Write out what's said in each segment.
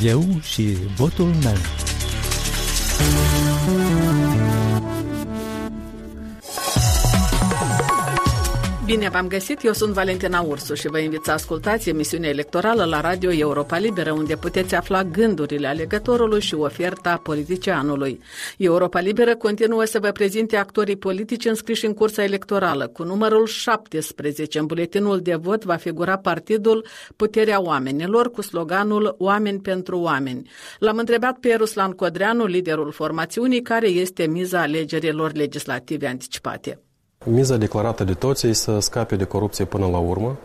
Eu și votul meu. Bine v-am găsit, eu sunt Valentina Ursu și vă invit să ascultați emisiunea electorală la Radio Europa Liberă, unde puteți afla gândurile alegătorului și oferta politicianului. Europa Liberă continuă să vă prezinte actorii politici înscriși în cursa electorală. Cu numărul 17 în buletinul de vot va figura partidul Puterea Oamenilor cu sloganul Oameni pentru oameni. L-am întrebat pe Ruslan Codreanu, liderul formațiunii, care este miza alegerilor legislative anticipate. Miza declarată de toți e să scape de corupție până la urmă,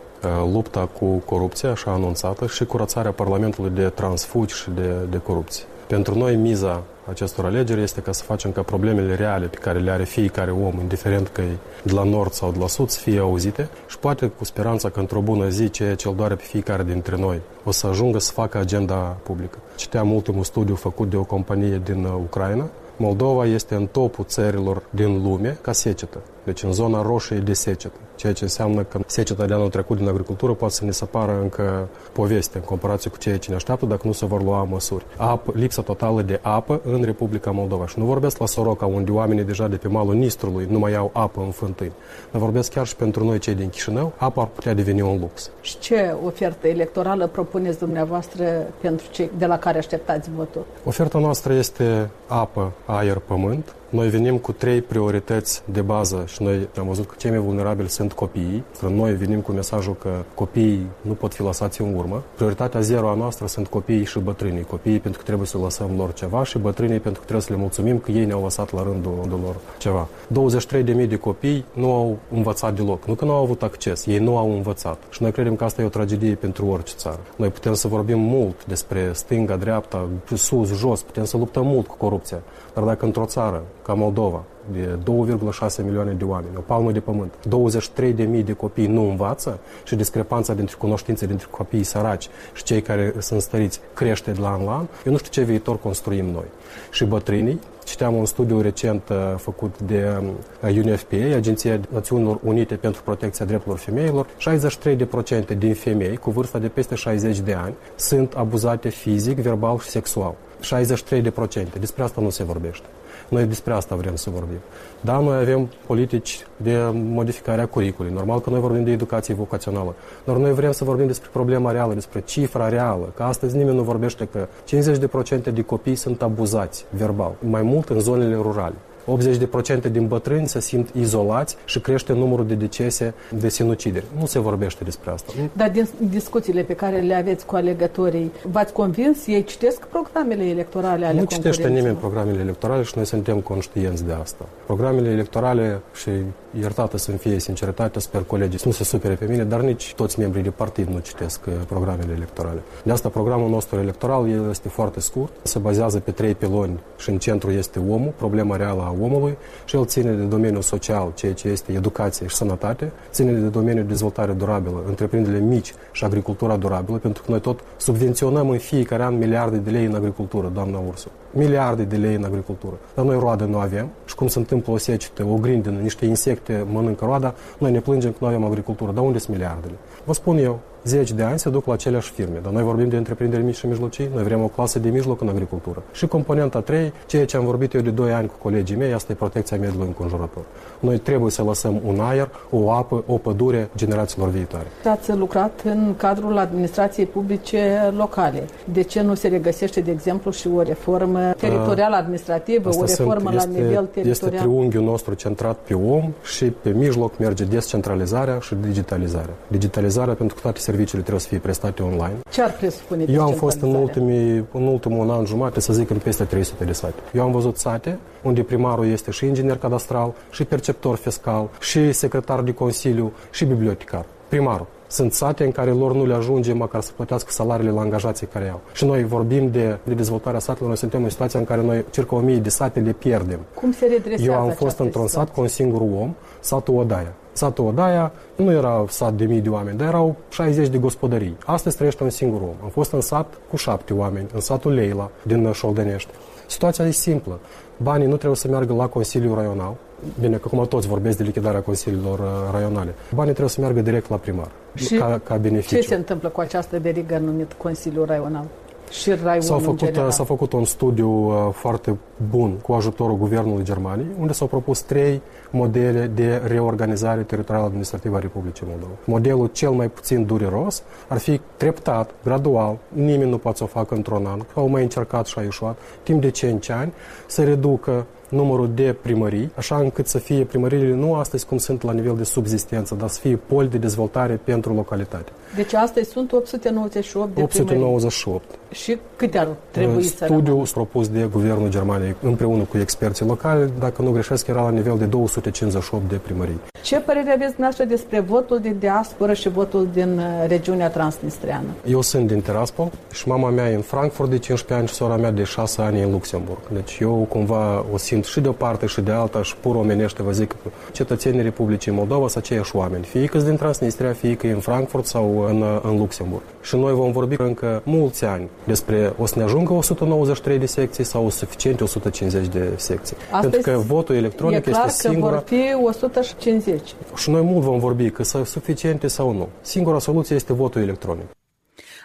lupta cu corupția, așa anunțată, și curățarea Parlamentului de transfugi și de, de corupție. Pentru noi, miza acestor alegeri este ca să facem ca problemele reale pe care le are fiecare om, indiferent că e de la nord sau de la sud, să fie auzite și poate cu speranța că într-o bună zi ceea ce îl doare pe fiecare dintre noi o să ajungă să facă agenda publică. Citeam ultimul studiu făcut de o companie din Ucraina. Moldova este în topul țărilor din lume ca secetă. Deci în zona roșie de secetă. Ceea ce înseamnă că seceta de anul trecut din agricultură poate să ne se pară încă poveste în comparație cu ceea ce ne așteaptă dacă nu se vor lua măsuri. Apă, lipsa totală de apă în Republica Moldova. Și nu vorbesc la Soroca, unde oamenii deja de pe malul Nistrului nu mai au apă în fântâni. Dar vorbesc chiar și pentru noi cei din Chișinău, apa ar putea deveni un lux. Și ce ofertă electorală propuneți dumneavoastră pentru cei de la care așteptați votul? Oferta noastră este apă, aer, pământ, noi venim cu trei priorități de bază și noi am văzut că cei mai vulnerabili sunt copiii. Noi venim cu mesajul că copiii nu pot fi lăsați în urmă. Prioritatea zero a noastră sunt copiii și bătrânii. Copiii pentru că trebuie să lăsăm lor ceva și bătrânii pentru că trebuie să le mulțumim că ei ne-au lăsat la rândul lor ceva. 23.000 de copii nu au învățat deloc. Nu că nu au avut acces, ei nu au învățat. Și noi credem că asta e o tragedie pentru orice țară. Noi putem să vorbim mult despre stânga, dreapta, sus, jos, putem să luptăm mult cu corupția. Dar dacă într-o țară ca Moldova, de 2,6 milioane de oameni, o palmă de pământ, 23 de mii de copii nu învață și discrepanța dintre cunoștințe dintre copiii săraci și cei care sunt stăriți crește de la an la an, eu nu știu ce viitor construim noi. Și bătrânii, citeam un studiu recent uh, făcut de UNFPA, uh, Agenția Națiunilor Unite pentru Protecția Drepturilor Femeilor, 63% din femei cu vârsta de peste 60 de ani sunt abuzate fizic, verbal și sexual. 63%. Despre asta nu se vorbește. Noi despre asta vrem să vorbim. Da, noi avem politici de modificare a curicului. Normal că noi vorbim de educație vocațională. Dar noi vrem să vorbim despre problema reală, despre cifra reală. Că astăzi nimeni nu vorbește că 50% de copii sunt abuzați verbal. Mai mult în zonele rurale. 80% din bătrâni se simt izolați și crește numărul de decese de sinucideri. Nu se vorbește despre asta. Dar din discuțiile pe care le aveți cu alegătorii, v-ați convins? Ei citesc programele electorale ale Nu citește nimeni programele electorale și noi suntem conștienți de asta. Programele electorale și iertată să-mi fie sinceritate, sper colegii să nu se supere pe mine, dar nici toți membrii de partid nu citesc uh, programele electorale. De asta programul nostru electoral este foarte scurt, se bazează pe trei piloni și în centru este omul, problema reală a omului și el ține de domeniul social, ceea ce este educație și sănătate, ține de domeniul dezvoltare durabilă, întreprinderile mici și agricultura durabilă, pentru că noi tot subvenționăm în fiecare an miliarde de lei în agricultură, doamna Ursu. Miliarde de lei în agricultură. Dar noi roade nu avem și cum se întâmplă o secetă, o grindină, niște insecte mănâncă roada, noi ne plângem că nu avem agricultură. Dar unde sunt miliardele? Vă spun eu, zeci de ani se duc la aceleași firme. Dar noi vorbim de întreprinderi mici și mijlocii, noi vrem o clasă de mijloc în agricultură. Și componenta 3, ceea ce am vorbit eu de 2 ani cu colegii mei, asta e protecția mediului înconjurător. Noi trebuie să lăsăm un aer, o apă, o pădure generațiilor viitoare. Ați lucrat în cadrul administrației publice locale. De ce nu se regăsește, de exemplu, și o reformă teritorială administrativă, Asta o reformă sunt, este, la nivel teritorial? Este triunghiul nostru centrat pe om și pe mijloc merge descentralizarea și digitalizarea. Digitalizarea pentru că toate serviciile trebuie să fie prestate online. Ce ar presupune Eu am fost în, ultimii, în ultimul an jumate, să zic, în peste 300 de sate. Eu am văzut sate unde primarul este și inginer cadastral, și perceptor fiscal, și secretar de consiliu, și bibliotecar. Primarul. Sunt sate în care lor nu le ajunge măcar să plătească salariile la angajații care au. Și noi vorbim de, de dezvoltarea satelor, noi suntem în situația în care noi circa 1000 de sate le pierdem. Cum se redresează Eu am fost într-un sat cu un singur om, satul Odaia. Satul Odaia nu era sat de mii de oameni, dar erau 60 de gospodării. Astăzi trăiește un singur om. Am fost în sat cu șapte oameni, în satul Leila, din Șoldenești. Situația e simplă. Banii nu trebuie să meargă la Consiliul Raional. Bine, că acum toți vorbesc de lichidarea Consiliilor uh, Raionale. Banii trebuie să meargă direct la primar, Și ca, ca beneficiu. ce se întâmplă cu această verigă numită Consiliul Raional? Și Raiul S-a făcut, general. s-a făcut un studiu uh, foarte bun cu ajutorul Guvernului Germaniei, unde s-au propus trei modele de reorganizare teritorială administrativă a Republicii Moldova. Modelul cel mai puțin dureros ar fi treptat, gradual, nimeni nu poate să o facă într-un an, au mai încercat și a ieșuat, timp de 5 ani, să reducă numărul de primării, așa încât să fie primăriile nu astăzi cum sunt la nivel de subzistență, dar să fie poli de dezvoltare pentru localitate. Deci astăzi sunt 898 de 898. primării. Și câte ar trebui să Studiul rămână? propus de Guvernul Germaniei împreună cu experții locali, dacă nu greșesc, era la nivel de 258 de primării. Ce părere aveți dumneavoastră despre votul din diasporă și votul din uh, regiunea transnistreană? Eu sunt din Tiraspol și mama mea e în Frankfurt de 15 ani și sora mea de 6 ani e în Luxemburg. Deci eu cumva o simt și de o parte și de alta și pur omenește vă zic că cetățenii Republicii Moldova sunt aceiași oameni. Fie că din Transnistria, fie că e în Frankfurt sau în, în Luxemburg. Și noi vom vorbi încă mulți ani despre o să ne ajungă 193 de secții sau o suficiente 150 de secții. Astăzi Pentru că votul electronic e clar este că singura... vor fi 150. Și noi mult vom vorbi că sunt suficiente sau nu. Singura soluție este votul electronic.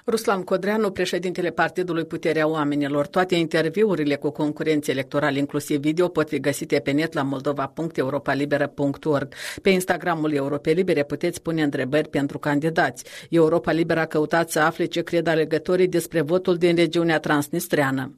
Ruslan Codreanu, președintele Partidului Puterea Oamenilor. Toate interviurile cu concurenți electorali, inclusiv video, pot fi găsite pe net la moldova.europalibera.org. Pe Instagramul Europe Libere puteți pune întrebări pentru candidați. Europa Liberă a căutat să afle ce cred alegătorii despre votul din regiunea transnistreană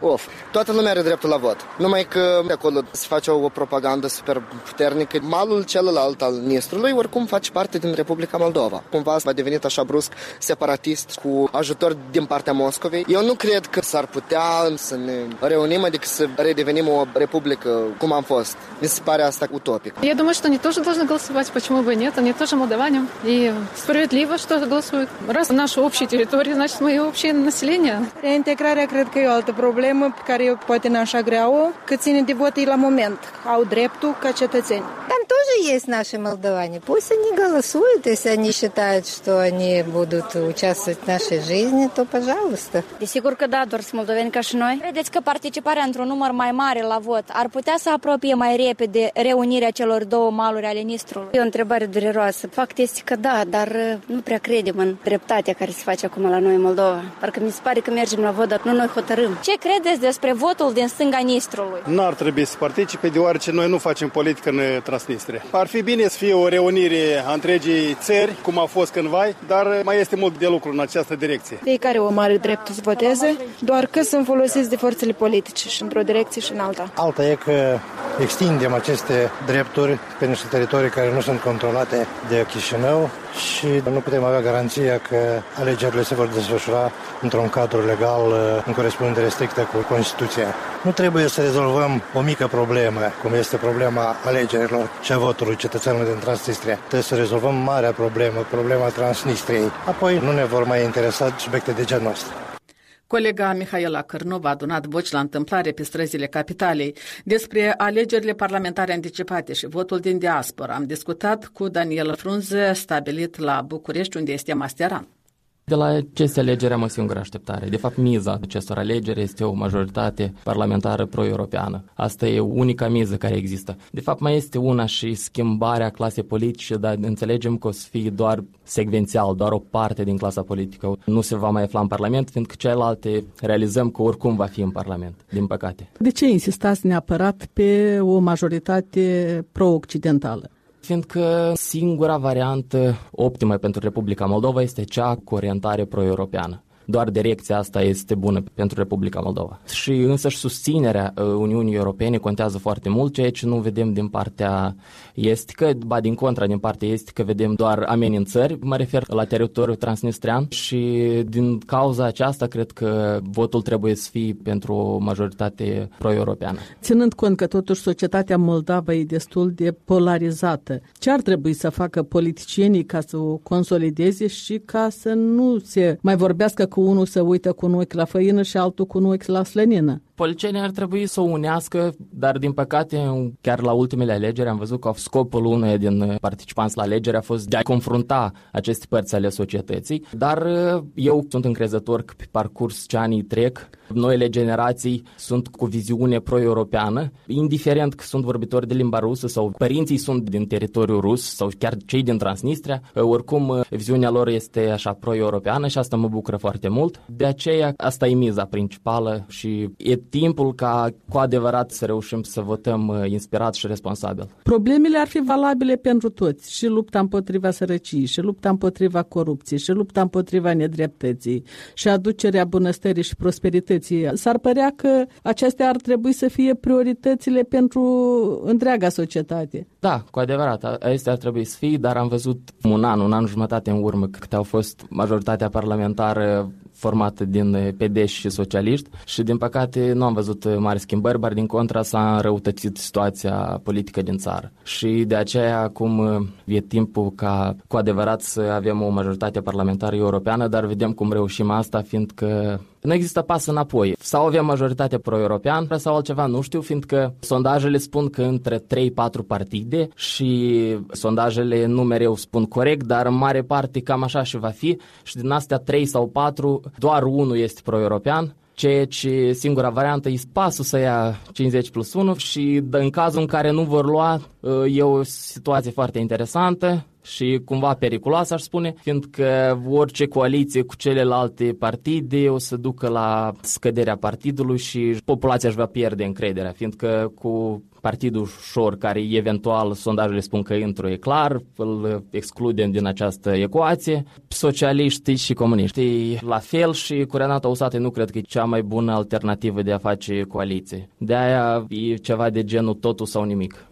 Of, toată lumea are dreptul la vot. Numai că de acolo se face o, o propagandă super puternică. Malul celălalt al Nistrului oricum face parte din Republica Moldova. Cumva a devenit așa brusc separatist cu ajutor din partea Moscovei. Eu nu cred că s-ar putea să ne reunim, adică să redevenim o republică cum am fost. Mi se pare asta utopic. Я думаю, что они тоже должны голосовать, почему бы и нет. Они тоже молдаване. И справедливо, что голосуют. Раз наша общая территория, значит, мы и общее население. Reintegrarea cred că e o altă problemă problemă care e poate în așa greauă, că ține de vot ei la moment. Au dreptul ca cetățeni. Dar тоже есть наши молдаване. Пусть они голосуют, если они считают, что они будут участвовать в нашей жизни, то пожалуйста. Desigur că da, doar sunt moldoveni ca și noi. Credeți că participarea într-un număr mai mare la vot ar putea să apropie mai repede reunirea celor două maluri ale Nistrului? E o întrebare dureroasă. Fact este că da, dar uh, nu prea credem în dreptatea care se face acum la noi în Moldova. Parcă mi se pare că mergem la vot, dar nu noi hotărâm. Ce credeți despre votul din stânga Nistrului? N-ar trebui să participe, deoarece noi nu facem politică în Transnistria. Ar fi bine să fie o reunire a întregii țări, cum a fost cândva, dar mai este mult de lucru în această direcție. Fiecare om are dreptul să voteze, doar că sunt folosiți de forțele politice și într-o direcție și în alta. Alta e că extindem aceste drepturi pe niște teritorii care nu sunt controlate de Chișinău și nu putem avea garanția că alegerile se vor desfășura într-un cadru legal în corespundere strictă cu Constituția. Nu trebuie să rezolvăm o mică problemă, cum este problema alegerilor și a votului cetățenilor din Transnistria. Trebuie să rezolvăm marea problemă, problema Transnistriei. Apoi nu ne vor mai interesa subiecte de genul ăsta. Colega Mihaela Cărnov a adunat voci la întâmplare pe străzile capitalei despre alegerile parlamentare anticipate și votul din diaspora. Am discutat cu Daniel Frunze, stabilit la București, unde este masteran. De la aceste alegeri am o singură așteptare. De fapt, miza acestor alegeri este o majoritate parlamentară pro-europeană. Asta e unica miză care există. De fapt, mai este una și schimbarea clasei politice, dar înțelegem că o să fie doar secvențial, doar o parte din clasa politică. Nu se va mai afla în Parlament, fiindcă celelalte realizăm că oricum va fi în Parlament, din păcate. De ce insistați neapărat pe o majoritate pro-occidentală? Fiindcă singura variantă optimă pentru Republica Moldova este cea cu orientare pro-europeană. Doar direcția asta este bună pentru Republica Moldova. Și însăși susținerea Uniunii Europene contează foarte mult, ceea ce nu vedem din partea estică, ba din contra, din partea estică vedem doar amenințări, mă refer la teritoriul transnistrean și din cauza aceasta cred că votul trebuie să fie pentru o majoritate pro-europeană. Ținând cont că totuși societatea moldavă e destul de polarizată, ce ar trebui să facă politicienii ca să o consolideze și ca să nu se mai vorbească cu unul să uită cu un ochi la făină și altul cu un ochi la slănină? Policenii ar trebui să o unească, dar din păcate, chiar la ultimele alegeri am văzut că scopul unei din participanți la alegeri a fost de a confrunta aceste părți ale societății, dar eu sunt încrezător că pe parcurs ce anii trec, noile generații sunt cu viziune pro-europeană, indiferent că sunt vorbitori de limba rusă sau părinții sunt din teritoriul rus sau chiar cei din Transnistria, oricum viziunea lor este așa pro-europeană și asta mă bucură foarte mult. De aceea asta e miza principală și e timpul ca cu adevărat să reușim să votăm uh, inspirat și responsabil. Problemele ar fi valabile pentru toți, și lupta împotriva sărăciei, și lupta împotriva corupției, și lupta împotriva nedreptății, și aducerea bunăstării și prosperității. S-ar părea că acestea ar trebui să fie prioritățile pentru întreaga societate. Da, cu adevărat, astea ar trebui să fie, dar am văzut un an, un an jumătate în urmă, cât au fost majoritatea parlamentară formată din eh, PD și socialiști și din păcate nu am văzut eh, mari schimbări, dar din contra s-a înrăutățit situația politică din țară. Și de aceea acum eh, e timpul ca cu adevărat să avem o majoritate parlamentară europeană, dar vedem cum reușim asta, fiindcă nu există pas înapoi. Sau avem majoritate pro-european sau altceva, nu știu, fiindcă sondajele spun că între 3-4 partide și sondajele nu mereu spun corect, dar în mare parte cam așa și va fi și din astea 3 sau 4, doar unul este pro-european ceea ce singura variantă e pasul să ia 50 plus 1 și în cazul în care nu vor lua, e o situație foarte interesantă și cumva periculoasă, aș spune, fiindcă orice coaliție cu celelalte partide o să ducă la scăderea partidului și populația își va pierde încrederea, fiindcă cu partidul ușor, care eventual sondajele spun că intru e clar, îl excludem din această ecuație. Socialiștii și comuniștii la fel și cu Renata Usate nu cred că e cea mai bună alternativă de a face coaliție. De aia e ceva de genul totul sau nimic.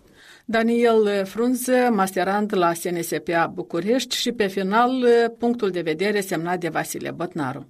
Daniel Frunze, masterant la SNSPA București și pe final punctul de vedere semnat de Vasile Botnaru.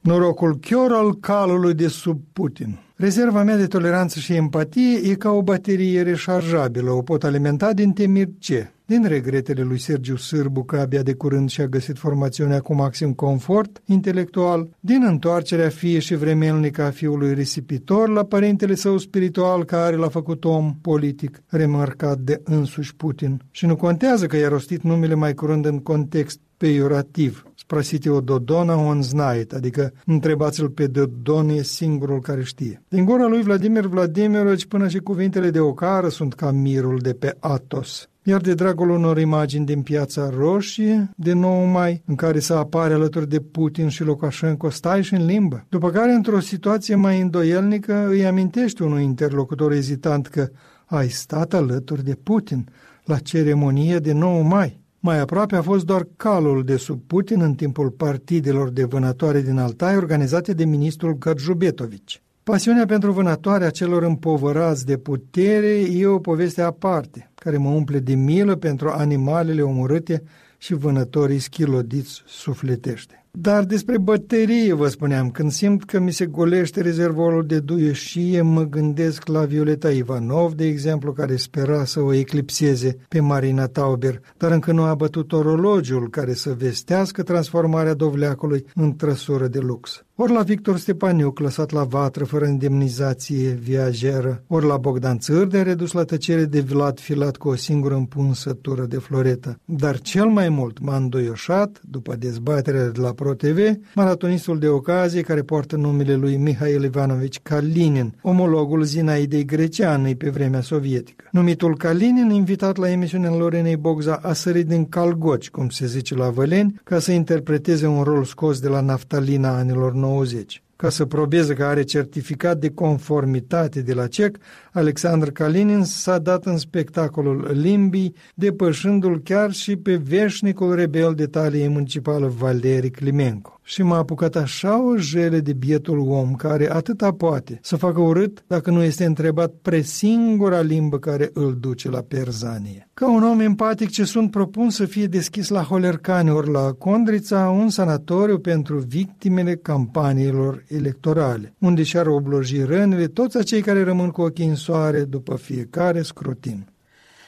Norocul chior al calului de sub Putin. Rezerva mea de toleranță și empatie e ca o baterie reșarjabilă, o pot alimenta din temir ce? Din regretele lui Sergiu Sârbu că abia de curând și-a găsit formațiunea cu maxim confort intelectual, din întoarcerea fie și vremelnică a fiului risipitor la părintele său spiritual care l-a făcut om politic, remarcat de însuși Putin. Și nu contează că i-a rostit numele mai curând în context peiorativ. Sprasite o Dodona on znait, adică întrebați-l pe Dodon, e singurul care știe. Din gura lui Vladimir Vladimirovici până și cuvintele de ocară sunt ca mirul de pe Atos iar de dragul unor imagini din piața Roșie, de 9 mai, în care să apare alături de Putin și Lukashenko, stai și în limbă. După care, într-o situație mai îndoielnică, îi amintește unui interlocutor ezitant că ai stat alături de Putin la ceremonie de 9 mai. Mai aproape a fost doar calul de sub Putin în timpul partidelor de vânătoare din Altai organizate de ministrul Gărjubetovici. Pasiunea pentru vânătoarea celor împovărați de putere e o poveste aparte, care mă umple de milă pentru animalele omorâte și vânătorii schilodiți sufletește. Dar despre băterie vă spuneam, când simt că mi se golește rezervorul de duieșie, mă gândesc la Violeta Ivanov, de exemplu, care spera să o eclipseze pe Marina Tauber, dar încă nu a bătut orologiul care să vestească transformarea dovleacului în trăsură de lux. Ori la Victor Stepaniuc, lăsat la vatră fără indemnizație viajeră, ori la Bogdan Țârde, redus la tăcere de Vlad Filat cu o singură împunsătură de floretă. Dar cel mai mult m-a îndoioșat, după dezbaterea de la ProTV, maratonistul de ocazie care poartă numele lui Mihail Ivanovici Kalinin, omologul Zinaidei Greceanei pe vremea sovietică. Numitul Kalinin, invitat la emisiunea Lorenei Bogza, a sărit din calgoci, cum se zice la Văleni, ca să interpreteze un rol scos de la naftalina anilor 90. Ca să probeze că are certificat de conformitate de la CEC, Alexandru Kalinin s-a dat în spectacolul limbii, depășându-l chiar și pe veșnicul rebel de talie municipală Valeri Climenco și m-a apucat așa o jele de bietul om care atâta poate să facă urât dacă nu este întrebat pre singura limbă care îl duce la perzanie. Ca un om empatic ce sunt propun să fie deschis la Holercani ori la Condrița un sanatoriu pentru victimele campaniilor electorale, unde și-ar obloji rănile toți acei care rămân cu ochii în soare după fiecare scrutin.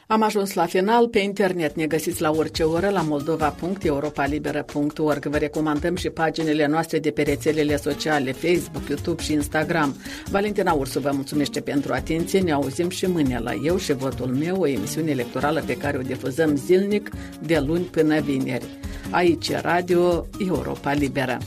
Am ajuns la final. Pe internet ne găsiți la orice oră la moldova.europalibera.org. Vă recomandăm și paginile noastre de pe rețelele sociale, Facebook, YouTube și Instagram. Valentina Ursu vă mulțumește pentru atenție. Ne auzim și mâine la Eu și Votul meu, o emisiune electorală pe care o difuzăm zilnic de luni până vineri. Aici Radio Europa Liberă.